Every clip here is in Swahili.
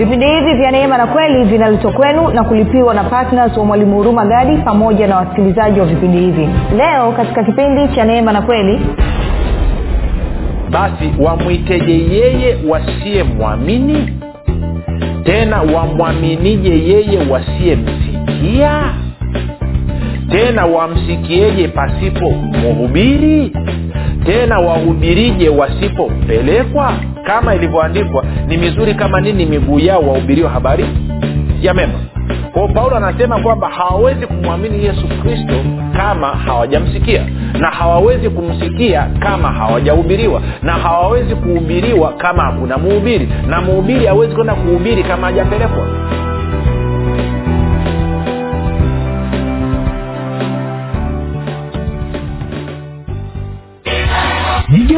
vipindi hivi vya neema na kweli vinaletwa kwenu na kulipiwa na ptns wa mwalimu huruma gadi pamoja na wasikilizaji wa vipindi hivi. Leo katika kipindi cha neema na kweli basi wamwiteje yeye wasiyemwamini? Tena wamwaminije yeye wasiyemsikia tena wamsikieje pasipo mhubiri tena wahubirije wasipopelekwa kama ilivyoandikwa ni mizuri kama nini miguu yao wahubiriwa habari ya mema. Kwao paulo anasema kwamba hawawezi kumwamini yesu kristo kama hawajamsikia na hawawezi kumsikia kama hawajahubiriwa na hawawezi kuhubiriwa kama hakuna muhubiri. Na muhubiri hawezi kwenda kuhubiri kama hajapelekwa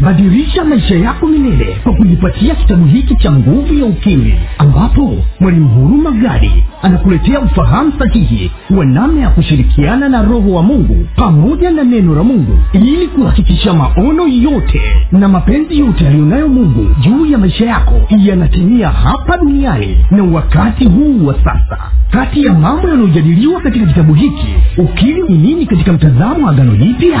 badilisha maisha yako milele kwa kujipatia kitabu hiki cha nguvu ya ukimwi ambapo mwalimu huruma gadi anakuletea ufahamu sahihi wa namna ya kushirikiana na roho wa mungu pamoja na neno la mungu ili kuhakikisha maono yote na mapenzi yote aliyonayo mungu juu ya maisha yako yanatimia hapa duniani na wakati huu wa sasa. Kati ya mambo yanayojadiliwa katika kitabu hiki ukili ni nini katika mtazamo wa agano jipya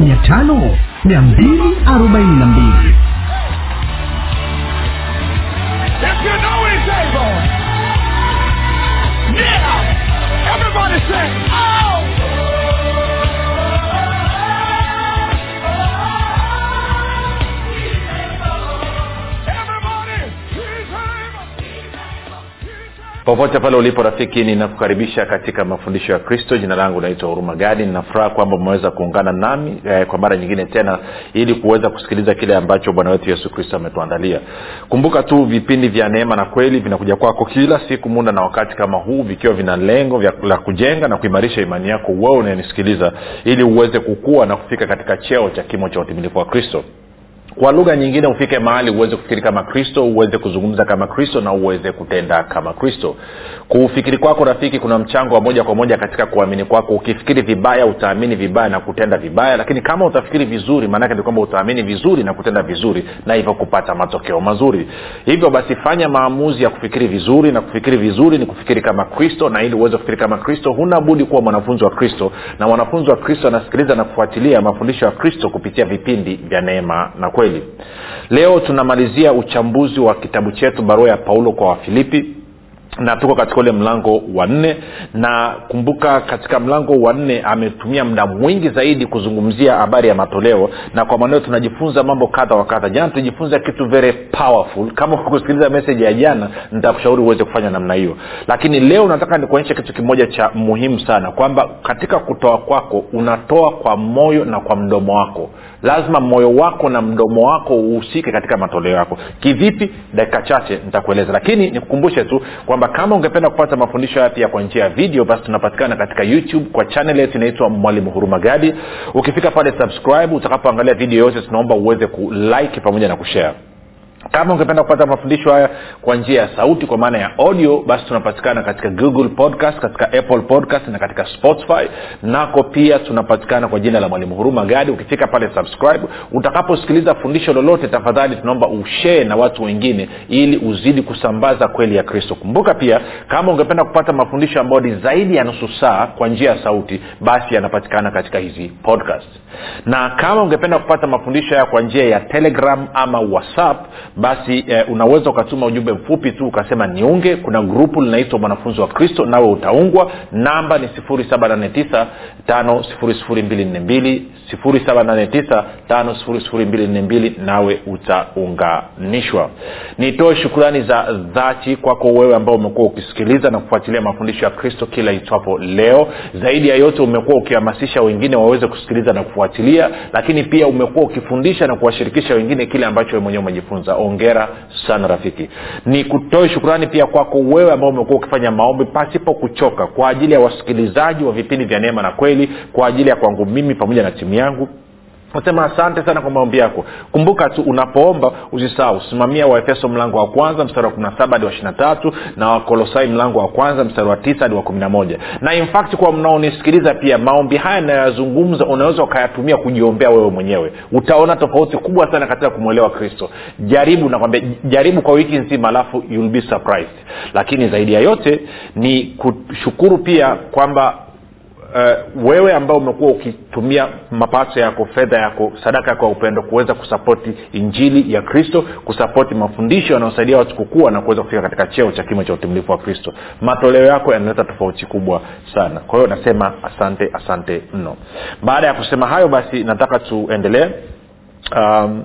mia tano mia mbili arobaini na mbili If you know he's able. Yeah. Everybody say, oh. Popote pale ulipo rafiki ninakukaribisha katika mafundisho ya kristo. Jina langu naitwa huruma gadi. Ninafuraha kwamba umeweza kuungana nami eh, kwa mara nyingine tena ili kuweza kusikiliza kile ambacho bwana wetu yesu kristo ametuandalia. Kumbuka tu vipindi vya neema na kweli vinakuja kwako kila siku muda na wakati kama huu vikiwa vina lengo la kujenga na kuimarisha imani yako. Wewe unayenisikiliza ili uweze kukua na kufika katika cheo cha kimo cha utimilifu wa kristo kwa lugha nyingine ufike mahali uweze kufikiri kama kristo uweze kuzungumza kama kristo na uweze kutenda kama kristo. Kuufikiri kwako rafiki kuna mchango wa moja kwa moja katika kuamini kwako. Ukifikiri vibaya utaamini vibaya na kutenda vibaya lakini kama utafikiri vizuri maanake ni kwamba utaamini vizuri na kutenda vizuri na hivyo kupata matokeo mazuri. Hivyo basi fanya maamuzi ya kufikiri vizuri na kufikiri vizuri ni kufikiri kama kristo na ili uweze kufikiri kama kristo huna budi kuwa mwanafunzi wa kristo. Na mwanafunzi wa kristo anasikiliza na kufuatilia mafundisho ya kristo kupitia vipindi vya neema na kweli kweli. Leo tunamalizia uchambuzi wa kitabu chetu barua ya paulo kwa wafilipi na tuko katika ule mlango wa nne. Na kumbuka katika mlango wa nne ametumia muda mwingi zaidi kuzungumzia habari ya matoleo. Na kwa maneo tunajifunza mambo kadha wa kadha. Jana tujifunza kitu very powerful. Kama kusikiliza meseji ya jana nitakushauri uweze kufanya namna hiyo. Lakini leo nataka nikuonyeshe kitu kimoja cha muhimu sana. Kwamba katika kutoa kwako unatoa kwa moyo na kwa mdomo wako. Lazima moyo wako na mdomo wako uhusike katika matoleo yako. Kivipi? Dakika chache nitakueleza. Lakini nikukumbushe tu kwamba kama ungependa kupata mafundisho haya pia kwa njia ya video basi tunapatikana katika youtube kwa chanel yetu inaitwa mwalimu huruma gadi. Ukifika pale subscribe. Utakapoangalia video yote tunaomba uweze kulike pamoja na kushare kama ungependa kupata mafundisho haya kwa njia ya sauti kwa maana ya audio basi tunapatikana katika google podcast katika apple podcast na katika spotify. Nako pia tunapatikana kwa jina la mwalimu huruma gadi. Ukifika pale subscribe. Utakaposikiliza fundisho lolote tafadhali tunaomba ushee na watu wengine ili uzidi kusambaza kweli ya kristo. Kumbuka pia kama ungependa kupata mafundisho ambayo ni zaidi ya nusu saa kwa njia ya sauti basi yanapatikana katika hizi podcast na kama ungependa kupata mafundisho haya kwa njia ya telegram ama whatsapp basi eh, unaweza ukatuma ujumbe mfupi tu ukasema niunge. Kuna grupu linaitwa mwanafunzi wa kristo nawe utaungwa. Namba ni 789 5242 nawe utaunganishwa. Nitoe shukurani za dhati kwako wewe ambao umekuwa ukisikiliza na kufuatilia mafundisho ya kristo kila itwapo leo. Zaidi ya yote umekuwa ukihamasisha wengine waweze kusikiliza na kufuatilia lakini pia umekuwa ukifundisha na kuwashirikisha wengine kile ambacho mwenyewe umejifunza ongera sana rafiki. Ni kutoe shukurani pia kwako wewe ambao umekuwa ukifanya maombi pasipo kuchoka kwa ajili ya wasikilizaji wa vipindi vya neema na kweli kwa ajili ya kwangu mimi pamoja na timu yangu nasema asante sana kwa maombi yako. Kumbuka tu unapoomba usisahau. Simamia waefeso mlango wa kwanza mstari wa kumi hadi wa ishiri tatu na wakolosai mlango wa kwanza mstari wa tisa hadi wa kumi na moja. Na infact kwa mnaonisikiliza pia maombi haya nayoyazungumza unaweza ukayatumia kujiombea wewe mwenyewe. Utaona tofauti kubwa sana katika kumwelewa kristo. Jaribu nakwambia jaribu kwa wiki nzima alafu you'll be surprised. Lakini zaidi ya yote ni kushukuru pia kwamba uh, wewe ambao umekuwa ukitumia mapato yako fedha yako sadaka yako ya upendo kuweza kusapoti injili ya kristo kusapoti mafundisho yanayosaidia watu kukua na kuweza kufika katika cheo cha kimo cha utimilifu wa kristo. Matoleo yako yanaleta tofauti kubwa sana. Kwa hiyo nasema asante asante mno. Baada ya kusema hayo basi nataka tuendelee. Um,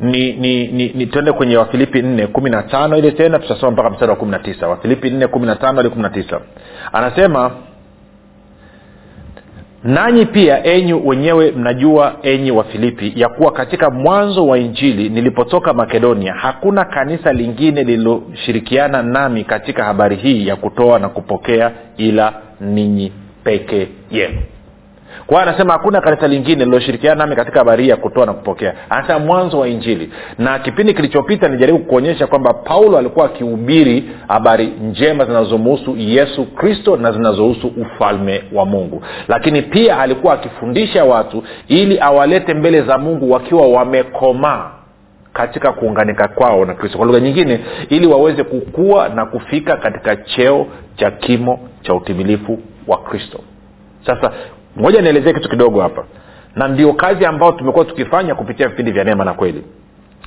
ni ni, ni, ni tuende kwenye wafilipi nne kumi na tano. Ile tena tutasoma mpaka mstari wa kumi na tisa. Wafilipi nne kumi na tano hadi kumi na tisa. Anasema nanyi pia enyu wenyewe mnajua enyi wa filipi ya kuwa katika mwanzo wa injili nilipotoka makedonia hakuna kanisa lingine lililoshirikiana nami katika habari hii ya kutoa na kupokea ila ninyi peke yenu kwa anasema hakuna kanisa lingine liloshirikiana nami katika habari hii ya kutoa na kupokea. Anasema mwanzo wa injili. Na kipindi kilichopita nijaribu kuonyesha kwamba paulo alikuwa akihubiri habari njema zinazomuhusu yesu kristo na zinazohusu ufalme wa mungu. Lakini pia alikuwa akifundisha watu ili awalete mbele za mungu wakiwa wamekomaa katika kuunganika kwao na kristo. Kwa lugha nyingine ili waweze kukua na kufika katika cheo cha kimo cha utimilifu wa kristo. Sasa ngoja nielezee kitu kidogo hapa. Na ndio kazi ambayo tumekuwa tukifanya kupitia vipindi vya neema na kweli.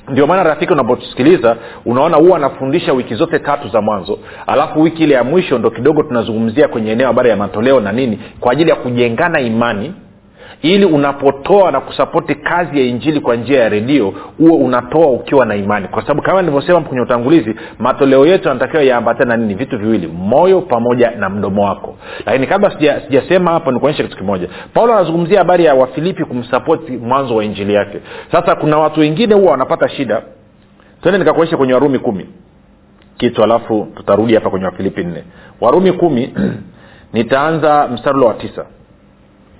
Ndio maana rafiki unapotusikiliza unaona huwa anafundisha wiki zote tatu za mwanzo. Alafu wiki ile ya mwisho ndo kidogo tunazungumzia kwenye eneo habari ya matoleo na nini kwa ajili ya kujengana imani ili unapotoa na kusapoti kazi ya injili kwa njia ya redio huo unatoa ukiwa na imani. Kwa sababu kama nilivyosema kwenye utangulizi matoleo yetu yanatakiwa yaambatane na nini? Vitu viwili moyo pamoja na mdomo wako. Lakini kabla sijasema sija hapo nikuonyesha kitu kimoja. Paulo anazungumzia habari ya wafilipi kumsapoti mwanzo wa injili yake. Sasa kuna watu wengine huwa wanapata shida. Twende nikakuonyesha kwenye warumi kumi. Kitu alafu tutarudi hapa kwenye wafilipi nne. Warumi kumi nitaanza mstari wa tisa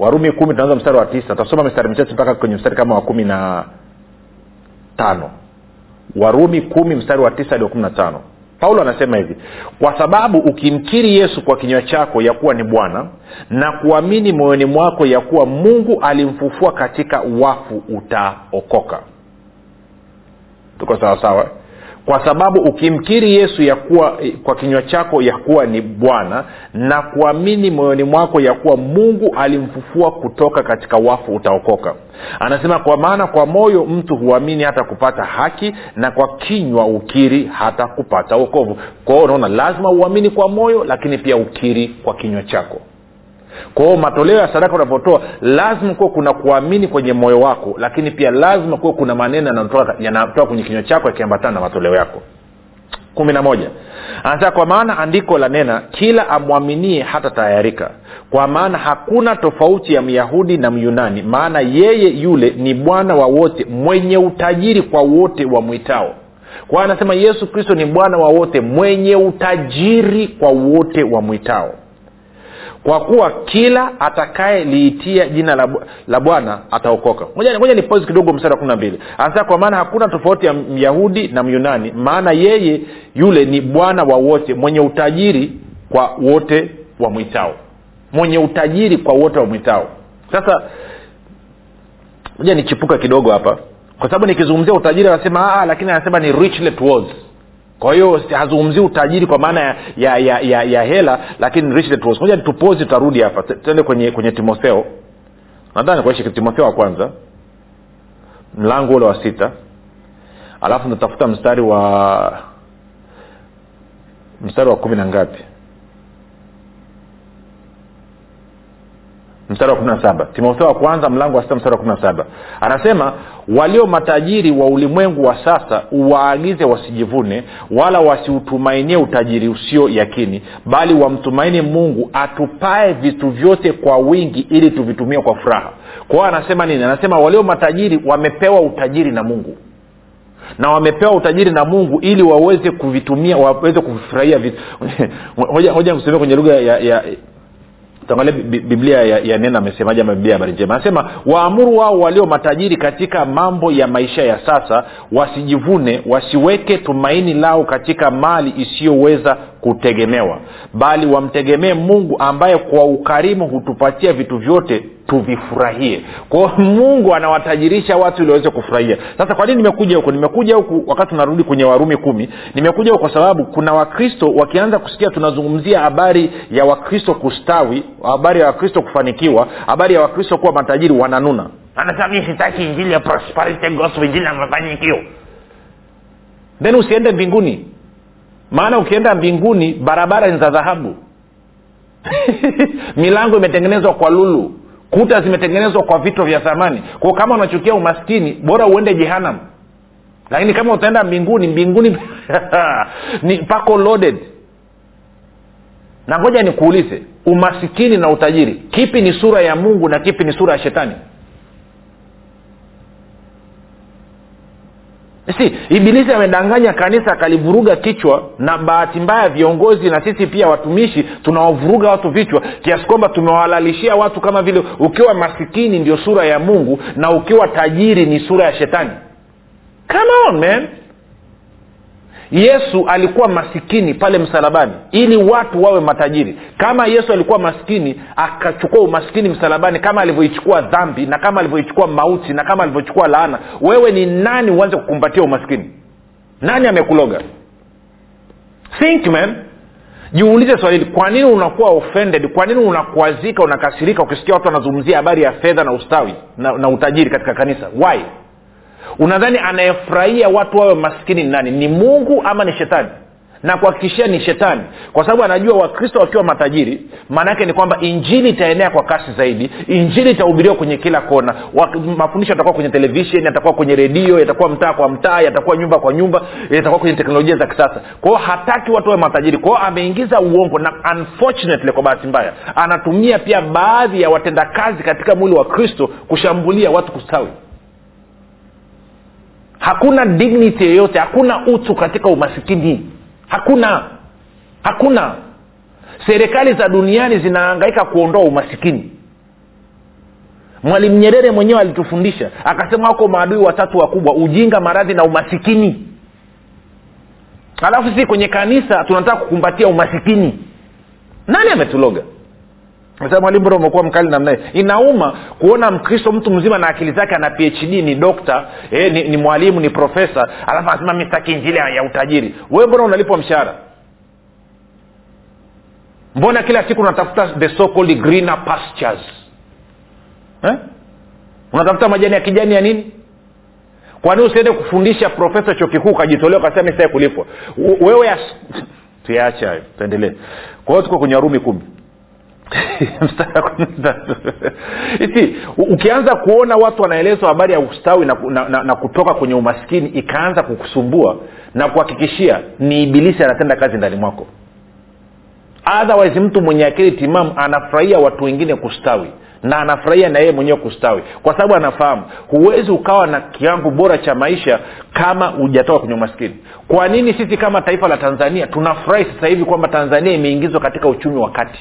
warumi kumi tunaanza mstari wa tisa. Tutasoma mstari michache mpaka kwenye mstari kama wa kumi na tano. Warumi kumi mstari wa tisa hadi wa kumi na tano. Paulo anasema hivi kwa sababu ukimkiri yesu kwa kinywa chako ya kuwa ni bwana na kuamini moyoni mwako ya kuwa mungu alimfufua katika wafu utaokoka. Tuko sawasawa kwa sababu ukimkiri yesu ya kuwa kwa kinywa chako ya kuwa ni bwana na kuamini moyoni mwako ya kuwa mungu alimfufua kutoka katika wafu utaokoka. Anasema kwa maana kwa moyo mtu huamini hata kupata haki na kwa kinywa ukiri hata kupata uokovu kwa hiyo unaona lazima uamini kwa moyo lakini pia ukiri kwa kinywa chako kwa hiyo matoleo ya sadaka unavyotoa lazima kuwa kuna kuamini kwenye moyo wako lakini pia lazima kuwa kuna maneno yanatoka kwenye kinywa chako yakiambatana na matoleo yako. Kumi na moja. Anasema kwa maana andiko la nena kila amwaminie hata tayarika kwa maana hakuna tofauti ya myahudi na myunani maana yeye yule ni bwana wa wote mwenye utajiri kwa wote wamwitao. Kwa kwao anasema yesu kristo ni bwana wa wote mwenye utajiri kwa wote wamwitao kwa kuwa kila atakayeliitia jina la, bwana ataokoka. Moja ni pozi kidogo mstari wa kumi na mbili. Anasema kwa maana hakuna tofauti ya myahudi na myunani maana yeye yule ni bwana wa wote mwenye utajiri kwa wote wamwitao. Mwenye utajiri kwa wote wamwitao. Sasa moja nichipuka kidogo hapa. Kwa sababu nikizungumzia utajiri anasema lakini anasema ni richly towards kwa hiyo hazungumzii utajiri kwa maana ya, ya, ya, ya, ya hela lakini moja tupozi tutarudi hapa. Tuende kwenye kwenye timotheo. Nadhani kuishi timotheo wa kwanza mlango ule wa sita. Alafu natafuta mstari wa mstari wa kumi na ngapi mstari wa kumi na saba. Timotheo wa kwanza mlango wa sita mstari wa kumi na saba. Anasema walio matajiri wa ulimwengu wa sasa uwaagize wasijivune wala wasiutumainie utajiri usio yakini bali wamtumaini mungu atupae vitu vyote kwa wingi ili tuvitumie kwa furaha. Kwao anasema nini? Anasema walio matajiri wamepewa utajiri na mungu. Na wamepewa utajiri na mungu ili waweze kuvitumia waweze kuvifurahia hoja kusomea kwenye lugha ya, ya tuangalie biblia ya, ya neno amesemaje ama biblia habari njema? Anasema waamuru wao walio matajiri katika mambo ya maisha ya sasa wasijivune wasiweke tumaini lao katika mali isiyoweza kutegemewa bali wamtegemee mungu ambaye kwa ukarimu hutupatia vitu vyote tuvifurahie. Kwao mungu anawatajirisha watu ili waweze kufurahia. Sasa kwa nini nimekuja huku nimekuja huku wakati tunarudi kwenye warumi kumi. Nimekuja huku kwa sababu kuna wakristo wakianza kusikia tunazungumzia habari ya wakristo kustawi habari ya wakristo kufanikiwa habari ya wakristo kuwa matajiri wananuna. Anasema mi sitaki injili ya prosperity gospel injili ya mafanikio. Then usiende mbinguni. Maana ukienda mbinguni barabara ni za dhahabu. Milango imetengenezwa kwa lulu kuta zimetengenezwa kwa vito vya thamani. Kwao kama unachukia umaskini bora uende jehanam. Lakini kama utaenda mbinguni mbinguni ni pako loaded. Na ngoja nikuulize umasikini na utajiri kipi ni sura ya mungu na kipi ni sura ya shetani si ibilisi amedanganya kanisa akalivuruga kichwa na bahati mbaya viongozi na sisi pia watumishi tunawavuruga watu vichwa kiasi kwamba tumewahalalishia watu kama vile ukiwa masikini ndio sura ya mungu na ukiwa tajiri ni sura ya shetani. Come on man yesu alikuwa masikini pale msalabani ili watu wawe matajiri. Kama yesu alikuwa maskini akachukua umaskini msalabani kama alivyoichukua dhambi na kama alivyoichukua mauti na kama alivyochukua laana wewe ni nani uanze kukumbatia umaskini nani amekuloga? Think jiulize swali hili kwa nini unakuwa offended? Kwa nini unakwazika unakasirika ukisikia watu wanazungumzia habari ya fedha na ustawi na, na utajiri katika kanisa? Why unadhani anayefurahia watu wawe maskini ni nani? Ni mungu ama ni shetani? Na kuhakikishia ni shetani. Kwa sababu anajua wakristo wakiwa matajiri maanaake ni kwamba injili itaenea kwa kasi zaidi injili itahubiriwa kwenye kila kona. Mafundisho yatakuwa kwenye televisheni yatakuwa kwenye redio yatakuwa mtaa kwa mtaa yatakuwa nyumba kwa nyumba yatakuwa kwenye teknolojia za kisasa. Kwao hataki watu wawe matajiri. Kwao ameingiza uongo na unfortunately kwa bahati mbaya anatumia pia baadhi ya watendakazi katika mwili wa kristo kushambulia watu kustawi hakuna dignity yoyote hakuna utu katika umasikini. Hakuna. Hakuna. Serikali za duniani zinaangaika kuondoa umasikini. Mwalimu nyerere mwenyewe alitufundisha akasema wako maadui watatu wakubwa ujinga maradhi na umasikini. Alafu sisi kwenye kanisa tunataka kukumbatia umasikini. Nani ametuloga mwalimu bora umekuwa mkali namna hii. Inauma kuona mkristo mtu mzima na akili zake ana phd ni dokta eh, ni, ni mwalimu ni profesa alafu anasema mi sitaki injili ya ya utajiri. Wewe mbona unalipwa mshahara? Mbona kila siku unatafuta the so called greener pastures? Eh? unatafuta majani ya kijani ya nini? Kwani usiende kufundisha profesa chuo kikuu ukajitolea ukasema misae kulipwa? Wewe tuache hayo tuendelee. Kwa hiyo tuko kwenye warumi kumi U- ukianza kuona watu wanaelezwa habari ya ustawi na, na, na, na kutoka kwenye umaskini ikaanza kukusumbua na kuhakikishia ni ibilisi anatenda kazi ndani mwako. Otherwise mtu mwenye akili timamu anafurahia watu wengine kustawi na anafurahia na yeye mwenyewe kustawi. Kwa sababu anafahamu huwezi ukawa na kiwango bora cha maisha kama hujatoka kwenye umaskini. Kwa nini sisi kama taifa la tanzania tunafurahi sasa hivi kwamba tanzania imeingizwa katika uchumi wa kati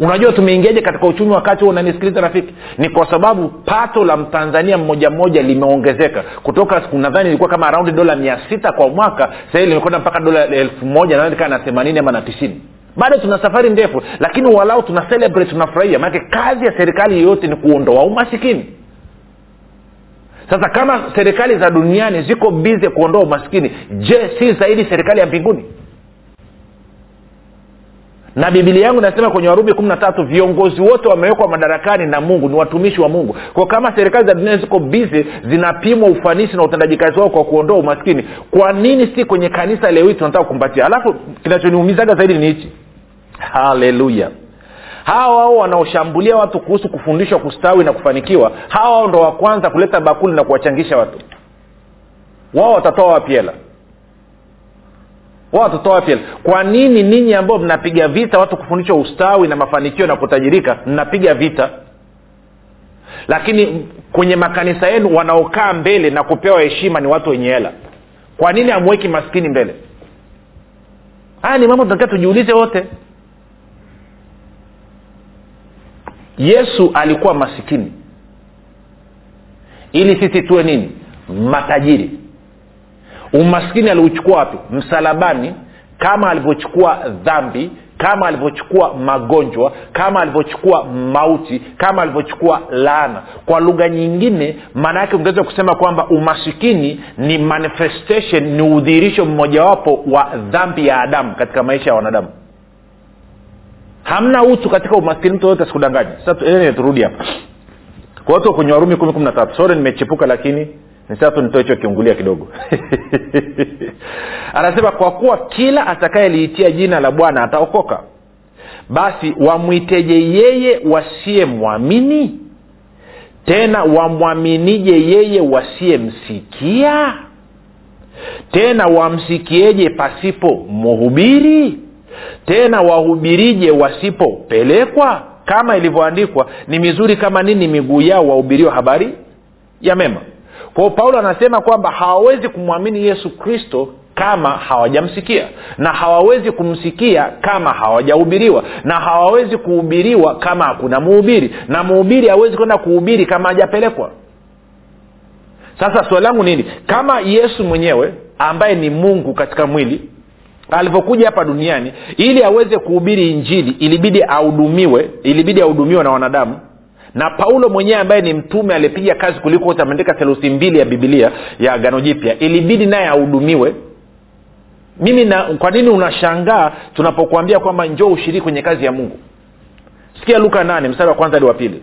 unajua tumeingiaje katika uchumi wakati huo? Unanisikiliza rafiki. Ni kwa sababu pato la mtanzania mmoja mmoja limeongezeka. Kutoka nadhani ilikuwa kama araundi dola mia sita kwa mwaka sahii limekwenda mpaka dola elfu moja nadhani kaa na themanini ama na tisini. Bado tuna safari ndefu lakini walau tuna celebrate tunafurahia. Maanake kazi ya serikali yoyote ni kuondoa umasikini. Sasa kama serikali za duniani ziko bize kuondoa umaskini je si zaidi serikali ya mbinguni na bibilia yangu inasema kwenye warumi kumi na tatu viongozi wote wamewekwa madarakani na mungu ni watumishi wa mungu. Kwa kama serikali za dunia ziko bizi zinapimwa ufanisi na utendaji kazi wao kwa kuondoa umaskini kwa nini si kwenye kanisa leo hii tunataka kukumbatia? Alafu kinachoniumizaga zaidi ni hichi. Haleluya hawa wao wanaoshambulia watu kuhusu kufundishwa kustawi na kufanikiwa hawa wao ndo wa kwanza kuleta bakuli na kuwachangisha watu. Wao watatoa wapi hela wao watatoa wapi kwa nini ninyi ambao mnapiga vita watu kufundishwa ustawi na mafanikio na kutajirika mnapiga vita? Lakini kwenye makanisa yenu wanaokaa mbele na kupewa heshima ni watu wenye hela. Kwa nini amweki maskini mbele? Haya ni mambo tunatakiwa tujiulize wote. Yesu alikuwa masikini. Ili sisi tuwe nini? Matajiri umaskini aliuchukua wapi? Msalabani kama alivyochukua dhambi kama alivyochukua magonjwa kama alivyochukua mauti kama alivyochukua laana. Kwa lugha nyingine maana yake ungeweza kusema kwamba umasikini ni manifestation ni udhihirisho mmojawapo wa dhambi ya adamu katika maisha ya wanadamu. Hamna utu katika umaskini mtu yoyote asikudanganya sasa turudi hapa. Kwa watu kwenye warumi kumi kumi na tatu. Sore nimechepuka lakini ni sasa tu nitoe hicho kiungulia kidogo. Anasema kwa kuwa kila atakayeliitia jina la bwana ataokoka basi wamwiteje yeye wasiyemwamini? Tena wamwaminije yeye wasiyemsikia? Tena wamsikieje pasipo mhubiri? Tena wahubirije wasipopelekwa? Kama ilivyoandikwa ni mizuri kama nini miguu yao wahubiriwa habari ya mema kwao paulo anasema kwamba hawawezi kumwamini yesu kristo kama hawajamsikia na hawawezi kumsikia kama hawajahubiriwa na hawawezi kuhubiriwa kama hakuna muhubiri na muhubiri hawezi kwenda kuhubiri kama hajapelekwa. Sasa swali langu nini? Kama yesu mwenyewe ambaye ni mungu katika mwili alivyokuja hapa duniani ili aweze kuhubiri injili ilibidi ahudumiwe ilibidi ahudumiwe na wanadamu na paulo mwenyewe ambaye ni mtume aliyepiga kazi kuliko wote ameandika theluthi mbili ya bibilia ya agano jipya. Ilibidi naye ahudumiwe. Mimi na kwa nini unashangaa tunapokuambia kwamba njoo ushiriki kwenye kazi ya mungu? Sikia luka nane mstari wa kwanza hadi wa pili.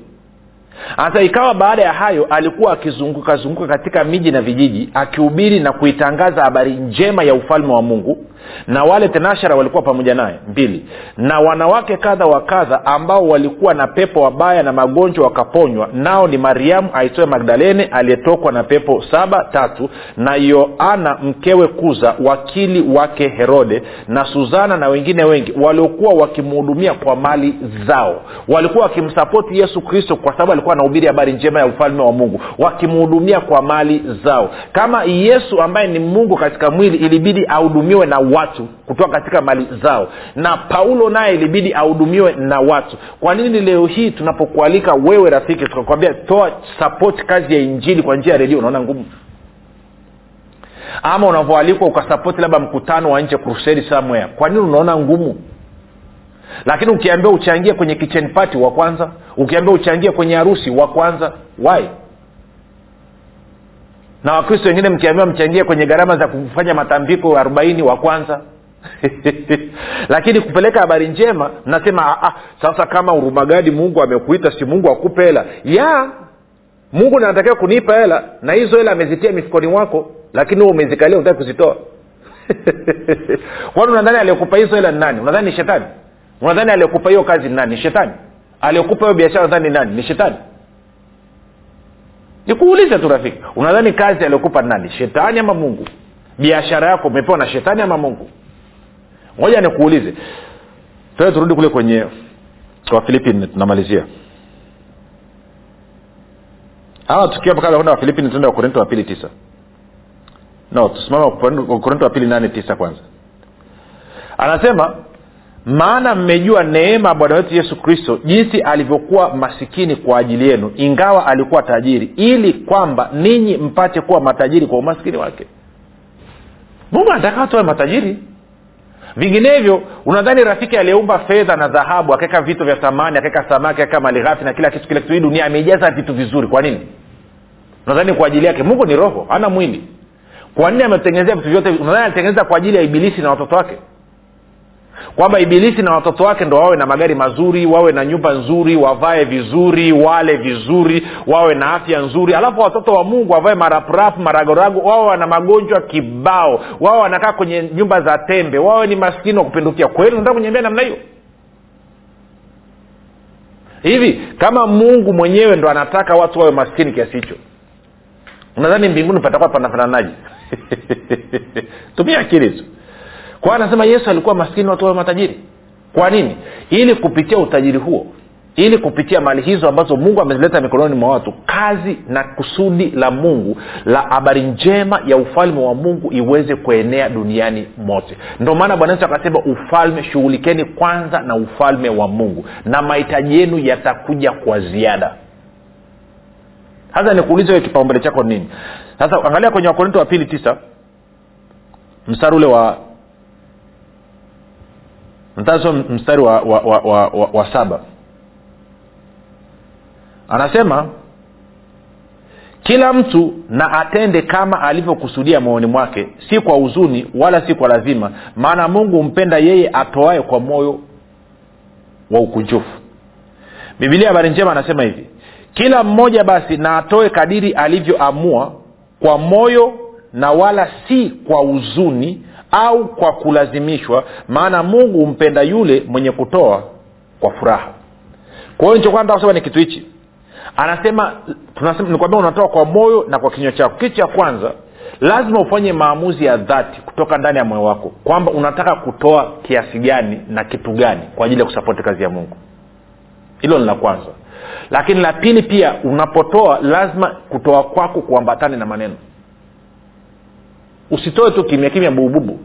Hasa ikawa baada ya hayo alikuwa akizunguka zunguka katika miji na vijiji akihubiri na kuitangaza habari njema ya ufalme wa mungu na wale tenashara walikuwa pamoja naye mbili. Na wanawake kadha wa kadha ambao walikuwa na pepo wabaya na magonjwa wakaponywa nao ni mariamu aitoe magdalene aliyetokwa na pepo saba tatu. Na yoana mkewe kuza wakili wake herode na suzana na wengine wengi waliokuwa wakimhudumia kwa mali zao. Walikuwa wakimsapoti yesu kristo kwa sababu alikuwa anahubiri habari njema ya ufalme wa mungu wakimhudumia kwa mali zao. Kama yesu ambaye ni mungu katika mwili ilibidi ahudumiwe na watu kutoka katika mali zao. Na paulo naye ilibidi ahudumiwe na watu. Kwa nini leo hii tunapokualika wewe rafiki tukakwambia toa sapoti kazi ya injili kwa njia ya redio unaona ngumu. Ama unavyoalikwa ukasapoti labda mkutano wa nje crusade somewhere. Kwa nini unaona ngumu? Lakini ukiambia uchangie kwenye kitchen party wa kwanza ukiambia uchangie kwenye harusi wa kwanza why na wakristo wengine mkiambiwa mchangie kwenye gharama za kufanya matambiko arobaini wa kwanza. Lakini kupeleka habari njema nasema ah, sasa kama urumagadi mungu amekuita si mungu akupe hela? Ya mungu natakiwa kunipa hela na hizo hela amezitia mifukoni mwako lakini huo umezikalia utaki kuzitoa. Kwani unadhani aliyekupa hizo hela ni nani? Unadhani ni shetani? Unadhani aliyekupa hiyo kazi ni nani? Ni shetani? Aliyekupa hiyo biashara nadhani ni nani? Ni shetani nikuulize tu rafiki unadhani kazi aliyokupa nani? Shetani ama mungu? Biashara yako umepewa na shetani ama mungu? Ngoja nikuulize. Tee turudi kule kwenye wafilipi tunamalizia. Hawa tukiwa kabla kwenda wafilipini tuende wakorinto wa pili tisa. No tusimama wakorinto wa pili nane tisa kwanza. Anasema maana mmejua neema bwana wetu yesu kristo jinsi alivyokuwa masikini kwa ajili yenu ingawa alikuwa tajiri ili kwamba ninyi mpate kuwa matajiri kwa umaskini wake. Mungu anataka watu wawe matajiri. Vinginevyo unadhani rafiki aliyeumba fedha na dhahabu akaweka vitu vya thamani akaweka samaki akaweka malighafi na kila kitu kile kitu hii dunia ameijaza vitu vizuri. Kwa nini? Unadhani kwa ajili yake? Mungu ni roho hana mwili. Kwa nini ametengenezea vitu vyote? Unadhani alitengeneza kwa ajili ya ibilisi na watoto wake kwamba ibilisi na watoto wake ndo wawe na magari mazuri wawe na nyumba nzuri wavae vizuri wale vizuri wawe na afya nzuri. Alafu watoto wa mungu wavae marapurapu maragorago wawe wana magonjwa kibao wawe wanakaa kwenye nyumba za tembe wawe ni maskini wa kupindukia. Kweli unataka kunyembea namna hiyo? Hivi kama mungu mwenyewe ndo anataka watu wawe maskini kiasi hicho unadhani mbinguni patakuwa panafananaje? Tumia akili tu kwa anasema yesu alikuwa maskini watu wawe matajiri. Kwa nini? Ili kupitia utajiri huo ili kupitia mali hizo ambazo mungu amezileta mikononi mwa watu kazi na kusudi la mungu la habari njema ya ufalme wa mungu iweze kuenea duniani mote. Ndio maana bwana yesu akasema ufalme shughulikeni kwanza na ufalme wa mungu na mahitaji yenu yatakuja kwa ziada. Sasa nikuulize hiyo kipaumbele chako nini? Sasa angalia kwenye wakorinto wa pili tisa mstari ule wa mtaso mstari wa, wa, wa, wa, wa, wa saba. Anasema kila mtu na atende kama alivyokusudia moyoni mwake si kwa huzuni wala si kwa lazima maana mungu humpenda yeye atoae kwa moyo wa ukunjufu. Bibilia habari njema anasema hivi kila mmoja basi na atoe kadiri alivyoamua kwa moyo na wala si kwa huzuni au kwa kulazimishwa maana mungu humpenda yule mwenye kutoa kwa furaha. Kwa hiyo nichokuwa nataka kusema ni kitu hichi. Anasema nikwambia unatoa kwa moyo na kwa kinywa chako. Kitu cha kwanza lazima ufanye maamuzi ya dhati kutoka ndani ya moyo wako kwamba unataka kutoa kiasi gani na kitu gani kwa ajili ya kusapoti kazi ya mungu. Hilo ni la kwanza. Lakini la pili pia unapotoa lazima kutoa kwako kuambatane na maneno. Usitoe tu kimya kimya bububu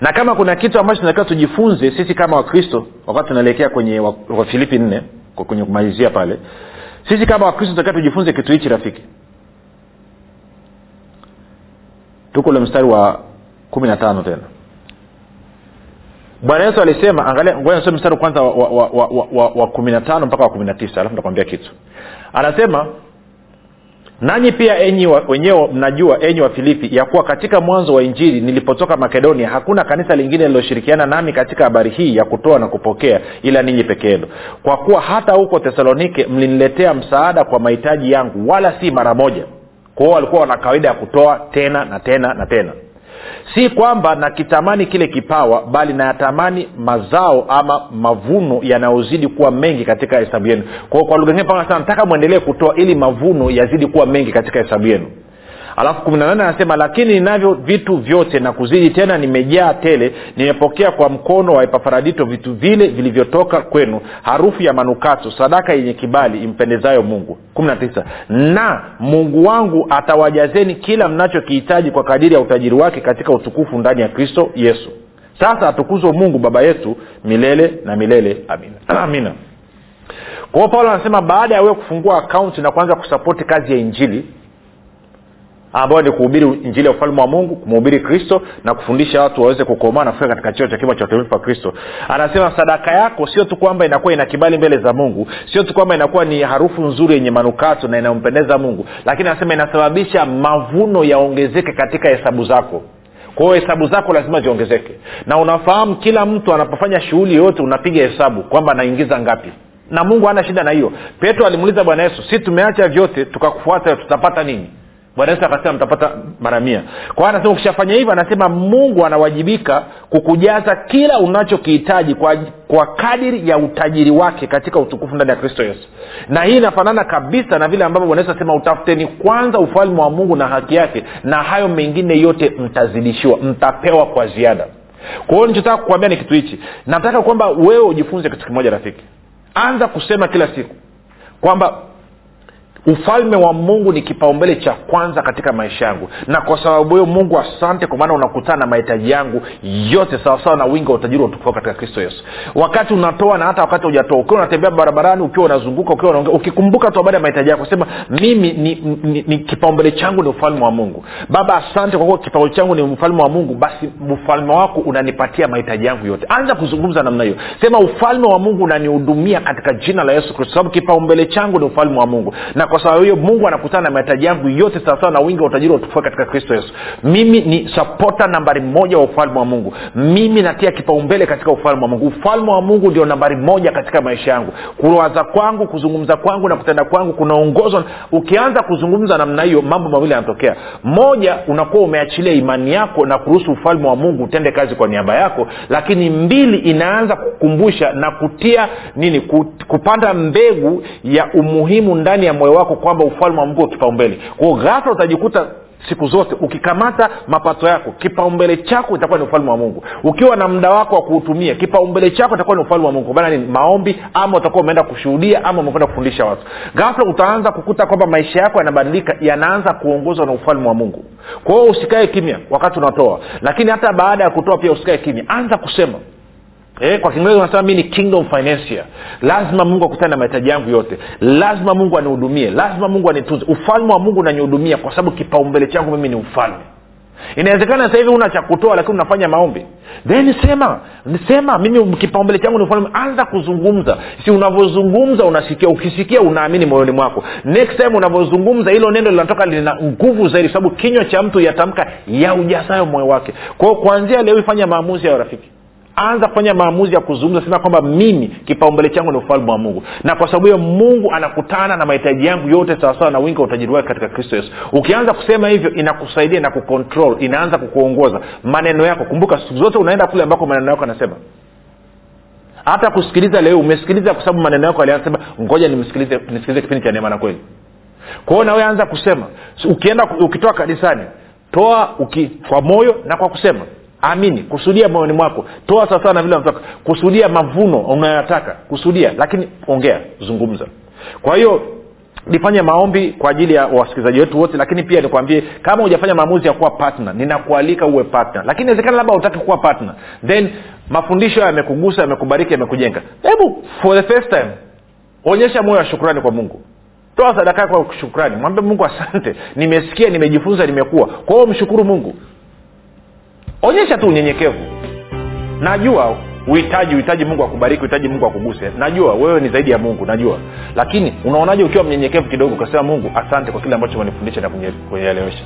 na kama kuna kitu ambacho tunatakiwa tujifunze sisi kama wakristo wakati tunaelekea kwenye wafilipi nne kwenye kumalizia pale sisi kama wakristo tunatakiwa tujifunze kitu hichi rafiki. Tuko ule mstari wa kumi na tano tena. Bwana yesu alisema angalia mstari wa, wa, wa, kumi na tano mpaka wa kumi na tisa alafu ntakwambia kitu. Anasema nanyi pia enyi wenyewe mnajua enyi wa filipi ya kuwa katika mwanzo wa injili nilipotoka makedonia hakuna kanisa lingine liloshirikiana nami katika habari hii ya kutoa na kupokea ila ninyi peke yenu. Kwa kuwa hata huko thesalonike mliniletea msaada kwa mahitaji yangu wala si mara moja. Kwao walikuwa wana kawaida ya kutoa tena na tena na tena si kwamba nakitamani kile kipawa bali nayatamani mazao ama mavuno yanayozidi kuwa mengi katika hesabu yenu. Kwao kwa lugha ingine sana nataka mwendelee kutoa ili mavuno yazidi kuwa mengi katika hesabu yenu alafu kumi na nane anasema lakini ninavyo vitu vyote na kuzidi tena nimejaa tele nimepokea kwa mkono wa epafaradito vitu vile vilivyotoka kwenu harufu ya manukato sadaka yenye kibali impendezayo mungu. Kumi na tisa na mungu wangu atawajazeni kila mnachokihitaji kwa kadiri ya utajiri wake katika utukufu ndani ya kristo yesu. Sasa atukuzwe mungu baba yetu milele na milele. Amina. Amina. Kwao paulo anasema baada ya wewe kufungua akaunti na kuanza kusapoti kazi ya injili ambayo ni kuhubiri injili ya ufalme wa mungu kumhubiri kristo na kufundisha watu waweze kukomaa na kufika katika cheo cha kima cha utimilifu wa kristo. Anasema sadaka yako sio tu kwamba inakuwa ina kibali mbele za mungu sio tu kwamba inakuwa ni harufu nzuri yenye manukato na inayompendeza mungu lakini anasema inasababisha mavuno yaongezeke katika hesabu zako. Kwa hiyo hesabu zako lazima ziongezeke. Na unafahamu kila mtu anapofanya shughuli yoyote unapiga hesabu kwamba anaingiza ngapi. Na mungu hana shida na hiyo. Petro alimuuliza bwana yesu si tumeacha vyote tukakufuata tutapata nini bwana akasema mtapata mara mia. Kwa hiyo anasema ukishafanya hivyo anasema mungu anawajibika kukujaza kila unachokihitaji kwa, kwa kadiri ya utajiri wake katika utukufu ndani ya kristo yesu. Na hii inafanana kabisa na vile ambavyo bwana anasema utafuteni kwanza ufalme wa mungu na haki yake na hayo mengine yote mtazidishiwa mtapewa kwa ziada. Kwa hiyo nichotaka kukwambia ni kitu hichi. Nataka kwamba wewe ujifunze kitu kimoja rafiki. Anza kusema kila siku kwamba ufalme wa mungu ni kipaumbele cha kwanza katika maisha yangu. Na kwa sababu hiyo mungu asante kwa maana unakutana na mahitaji yangu yote sawasawa na wingi wa utajiri wa utukufu katika kristo yesu. Wakati unatoa na hata wakati hujatoa ukiwa unatembea barabarani ukiwa unazunguka ukiwa unaongea ukikumbuka tu habari ya mahitaji yako sema mimi ni, ni, ni, kipaumbele changu ni ufalme wa mungu. Baba asante kwa kuwa kipaumbele changu ni ufalme wa mungu basi ufalme wako unanipatia mahitaji yangu yote. Anza kuzungumza namna hiyo. Sema ufalme wa mungu unanihudumia katika jina la yesu kristo. Sababu kipaumbele changu ni ufalme wa mungu. Na kwa sababu hiyo mungu anakutana na mahitaji yangu yote sawasawa na wingi wa utajiri wa utukufu katika kristo yesu. Mimi ni sapota nambari moja wa ufalme wa mungu. Mimi natia kipaumbele katika ufalme wa mungu. Ufalme wa mungu ndio nambari moja katika maisha yangu. Kuwaza kwangu kuzungumza kwangu na kutenda kwangu kunaongozwa. Ukianza kuzungumza namna hiyo mambo mawili yanatokea. Moja unakuwa umeachilia imani yako na kuruhusu ufalme wa mungu utende kazi kwa niaba yako. Lakini mbili inaanza kukumbusha na kutia nini kupanda mbegu ya umuhimu ndani ya moyo wako kwamba ufalme wa mungu kipaumbele. Kwao ghafla utajikuta siku zote ukikamata mapato yako kipaumbele chako itakuwa ni ufalme wa mungu. Ukiwa na muda wako wa kuutumia kipaumbele chako itakuwa ni ufalme wa mungu. Maana ni maombi ama utakuwa umeenda kushuhudia ama umekwenda kufundisha watu. Ghafla utaanza kukuta kwamba maisha yako yanabadilika yanaanza kuongozwa na ufalme wa mungu. Kwa hiyo usikae kimya wakati unatoa. Lakini hata baada ya kutoa pia usikae kimya. Anza kusema Eh, kwa kiingereza unasema mi ni kingdom financier. Lazima mungu akutane na mahitaji yangu yote. Lazima mungu anihudumie. Lazima mungu anitunze. Ufalme wa mungu unanihudumia kwa sababu kipaumbele changu mimi ni ufalme. Inawezekana sasa hivi una cha kutoa lakini unafanya maombi. Then sema sema mimi kipaumbele changu ni ufalme. Anza kuzungumza. Si unavyozungumza unasikia. Ukisikia unaamini moyoni mwako. Next time unavyozungumza hilo neno linatoka lina nguvu zaidi sababu kinywa cha mtu yatamka ya moyo wake. Kwao kuanzia leo ifanya maamuzi ya rafiki anza kufanya maamuzi ya kuzungumza sema kwamba mimi kipaumbele changu ni ufalme wa mungu. Na kwa sababu hiyo mungu anakutana na mahitaji yangu yote sawasawa na wingi wa utajiri wake katika kristo yesu. Ukianza kusema hivyo inakusaidia na kucontrol inaanza kukuongoza maneno yako. Kumbuka siku zote unaenda kule ambako maneno yako anasema hata kusikiliza leo umesikiliza kwa sababu maneno yako alianasema ngoja nimsikilize nisikilize kipindi cha neema na kweli. Kwao nawe anza kusema. Ukienda ukitoa kanisani toa uki, kwa moyo na kwa kusema amini kusudia moyoni mwako. Toa sawasawa na vile unataka. Kusudia mavuno unayoyataka kusudia lakini ongea zungumza. Kwa hiyo nifanye maombi kwa ajili ya wasikilizaji wetu wote lakini pia nikwambie kama hujafanya maamuzi ya kuwa partner ninakualika uwe partner. Lakini inawezekana labda utaki kuwa partner. Then mafundisho yamekugusa yamekubariki yamekujenga. Hebu for the first time onyesha moyo wa shukrani kwa mungu. Toa sadaka kwa shukrani. Mwambie mungu asante. Nimesikia nimejifunza nimekuwa kwa hiyo mshukuru mungu onyesha tu unyenyekevu. Najua uhitaji uhitaji mungu akubariki uhitaji mungu akuguse. Najua wewe ni zaidi ya mungu najua. Lakini unaonaje ukiwa mnyenyekevu kidogo ukasema mungu asante kwa kile ambacho umenifundisha na kunielewesha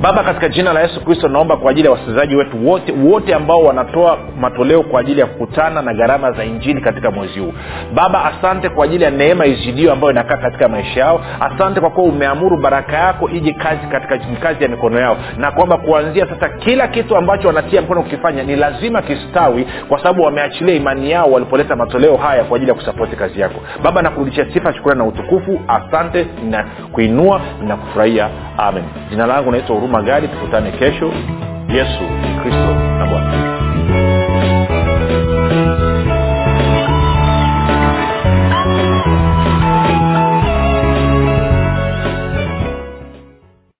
baba katika jina la yesu kristo naomba kwa ajili ya wasikilizaji wetu wote wote ambao wanatoa matoleo kwa ajili ya kukutana na gharama za injili katika mwezi huu. Baba asante kwa ajili ya neema izidio ambayo inakaa katika maisha yao. Asante kwa kuwa umeamuru baraka yako ije kazi katika kazi ya mikono yao. Na kwamba kuanzia sasa kila kitu ambacho wanatia mkono kukifanya ni lazima kistawi kwa sababu wameachilia imani yao walipoleta matoleo haya kwa ajili ya kusapoti kazi yako. Baba nakurudishia sifa shukurani na utukufu. Asante na kuinua na kufurahia. Amen. Jina langu naitwa huruma gadi tukutane kesho. Yesu kristo.